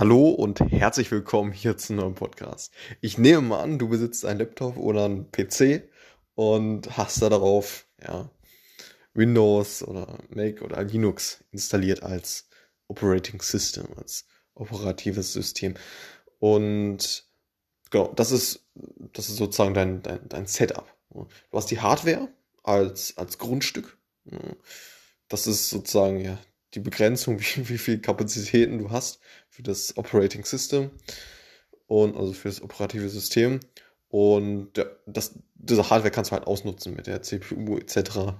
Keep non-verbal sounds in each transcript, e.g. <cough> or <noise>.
Hallo und herzlich willkommen hier zu einem neuen Podcast. Ich nehme mal an, du besitzt einen Laptop oder einen PC und hast da darauf ja, Windows oder Mac oder Linux installiert als Operating System, als operatives System. Und genau, das ist, das ist sozusagen dein, dein, dein Setup. Du hast die Hardware als, als Grundstück. Das ist sozusagen ja die Begrenzung, <laughs> wie, wie viel Kapazitäten du hast für das Operating System und also für das operative System. Und ja, das, diese Hardware kannst du halt ausnutzen mit der CPU etc.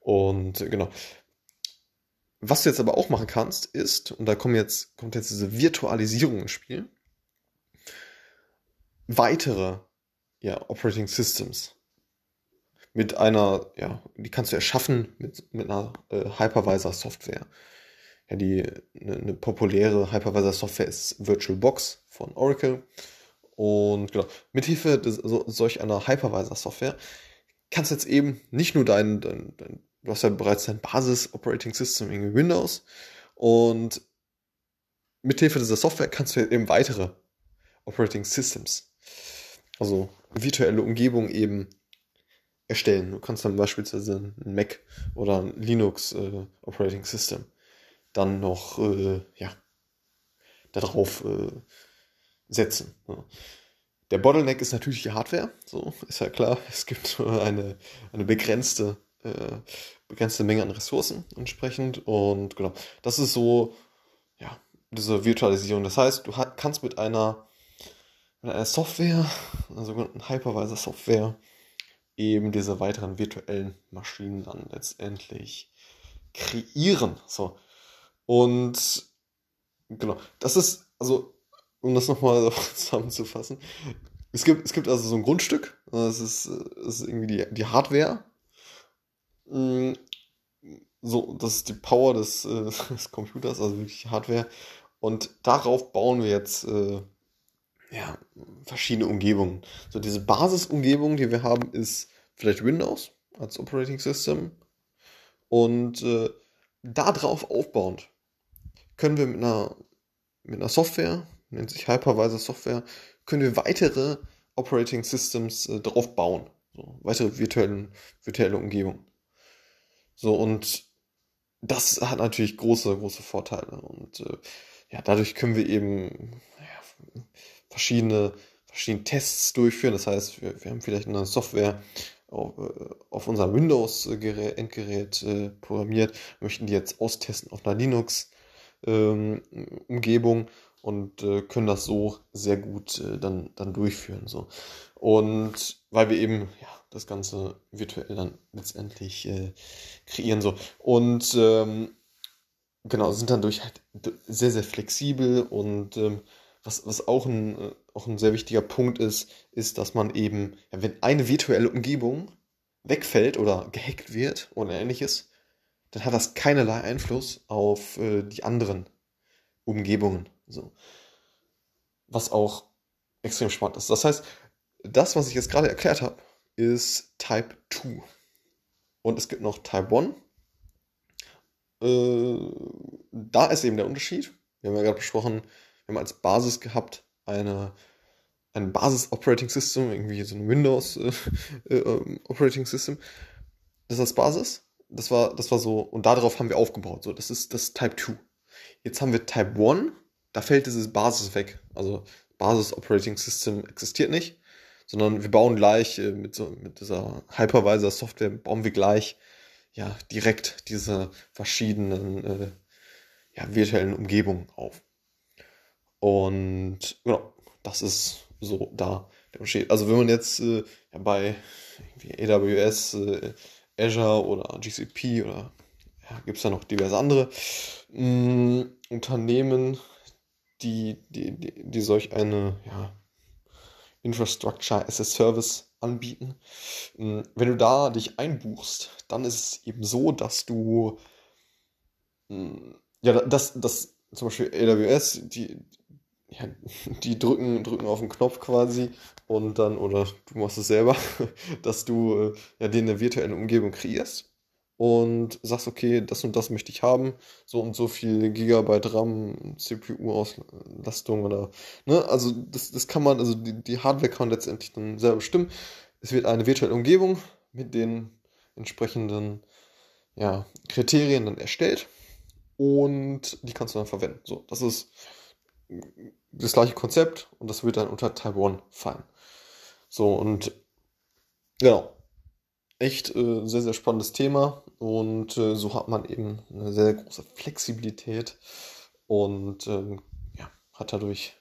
Und genau. Was du jetzt aber auch machen kannst, ist, und da kommt jetzt, kommt jetzt diese Virtualisierung ins Spiel, weitere ja, Operating Systems mit einer, ja, die kannst du erschaffen mit, mit einer äh, Hypervisor-Software. Ja, die eine, eine populäre Hypervisor-Software ist VirtualBox von Oracle. Und genau, mithilfe des, so, solch einer Hypervisor-Software kannst du jetzt eben nicht nur dein, dein, dein du hast ja bereits dein Basis-Operating-System in Windows und mithilfe dieser Software kannst du eben weitere Operating Systems, also virtuelle Umgebungen eben erstellen. Du kannst dann beispielsweise ein Mac oder ein Linux äh, Operating System dann noch äh, ja, darauf äh, setzen. Ja. Der Bottleneck ist natürlich die Hardware, so ist ja klar. Es gibt <laughs> eine, eine begrenzte, äh, begrenzte Menge an Ressourcen entsprechend und genau, das ist so, ja, diese Virtualisierung. Das heißt, du kannst mit einer, mit einer Software, einer sogenannten Hypervisor-Software, eben diese weiteren virtuellen Maschinen dann letztendlich kreieren. So. Und genau, das ist, also, um das nochmal <laughs> zusammenzufassen, es gibt, es gibt also so ein Grundstück, das ist, das ist irgendwie die, die Hardware. Mm, so, das ist die Power des, <laughs> des Computers, also wirklich Hardware. Und darauf bauen wir jetzt äh, ja, verschiedene Umgebungen. So diese Basisumgebung, die wir haben, ist vielleicht Windows als Operating System. Und äh, darauf aufbauend können wir mit einer, mit einer Software, nennt sich Hypervisor Software, können wir weitere Operating Systems äh, drauf bauen. So, weitere virtuellen, virtuelle Umgebungen. So, und das hat natürlich große, große Vorteile. Und äh, ja, dadurch können wir eben ja, verschiedene, verschiedene Tests durchführen. Das heißt, wir, wir haben vielleicht eine Software auf, äh, auf unser Windows-Endgerät äh, programmiert, möchten die jetzt austesten auf einer Linux ähm, Umgebung und äh, können das so sehr gut äh, dann, dann durchführen. So. Und weil wir eben ja, das Ganze virtuell dann letztendlich äh, kreieren. So. Und ähm, genau, sind dann durch halt sehr, sehr flexibel und ähm, was, was auch, ein, äh, auch ein sehr wichtiger Punkt ist, ist, dass man eben, ja, wenn eine virtuelle Umgebung wegfällt oder gehackt wird oder ähnliches, dann hat das keinerlei Einfluss auf äh, die anderen Umgebungen. So. Was auch extrem spannend ist. Das heißt, das, was ich jetzt gerade erklärt habe, ist Type 2. Und es gibt noch Type 1. Äh, da ist eben der Unterschied. Wir haben ja gerade besprochen, wir haben als Basis gehabt eine, ein Basis-Operating System, irgendwie so ein Windows äh, äh, System. Das ist als Basis das war, das war so, und darauf haben wir aufgebaut. So, das ist das Type 2. Jetzt haben wir Type 1, da fällt dieses Basis weg. Also Basis Operating System existiert nicht, sondern wir bauen gleich äh, mit, so, mit dieser Hypervisor Software, bauen wir gleich ja, direkt diese verschiedenen äh, ja, virtuellen Umgebungen auf. Und genau, das ist so da der Unterschied. Also wenn man jetzt äh, ja, bei AWS äh, Azure oder GCP oder ja, gibt es da noch diverse andere mh, mm, Unternehmen, die, die, die, die solch eine ja, Infrastructure as a Service anbieten. Mm, wenn du da dich einbuchst, dann ist es eben so, dass du mm, ja, das, das zum Beispiel AWS, die, ja, die drücken, drücken auf den Knopf quasi und dann, oder du machst es selber, <laughs> dass du äh, ja, dir eine virtuelle Umgebung kreierst. und sagst, okay, das und das möchte ich haben, so und so viel Gigabyte RAM, CPU-Auslastung oder, ne, also das, das kann man, also die, die Hardware kann letztendlich dann selber bestimmen. Es wird eine virtuelle Umgebung mit den entsprechenden ja, Kriterien dann erstellt und die kannst du dann verwenden. So, das ist das gleiche Konzept und das wird dann unter Taiwan fallen. So und genau. Echt äh, sehr, sehr spannendes Thema und äh, so hat man eben eine sehr große Flexibilität und ähm, ja, hat dadurch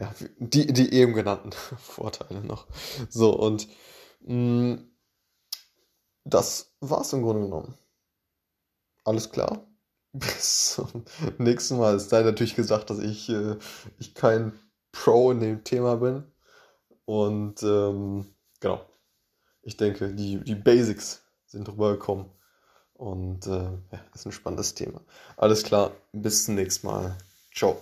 ja, die, die eben genannten <laughs> Vorteile noch. So und mh, mm, das war's im Grunde genommen. Alles klar? Bis zum nächsten Mal. Es sei natürlich gesagt, dass ich, äh, ich kein Pro in dem Thema bin. Und ähm, genau. Ich denke, die, die Basics sind rübergekommen. Und äh, ja, ist ein spannendes Thema. Alles klar, bis zum nächsten Mal. Ciao.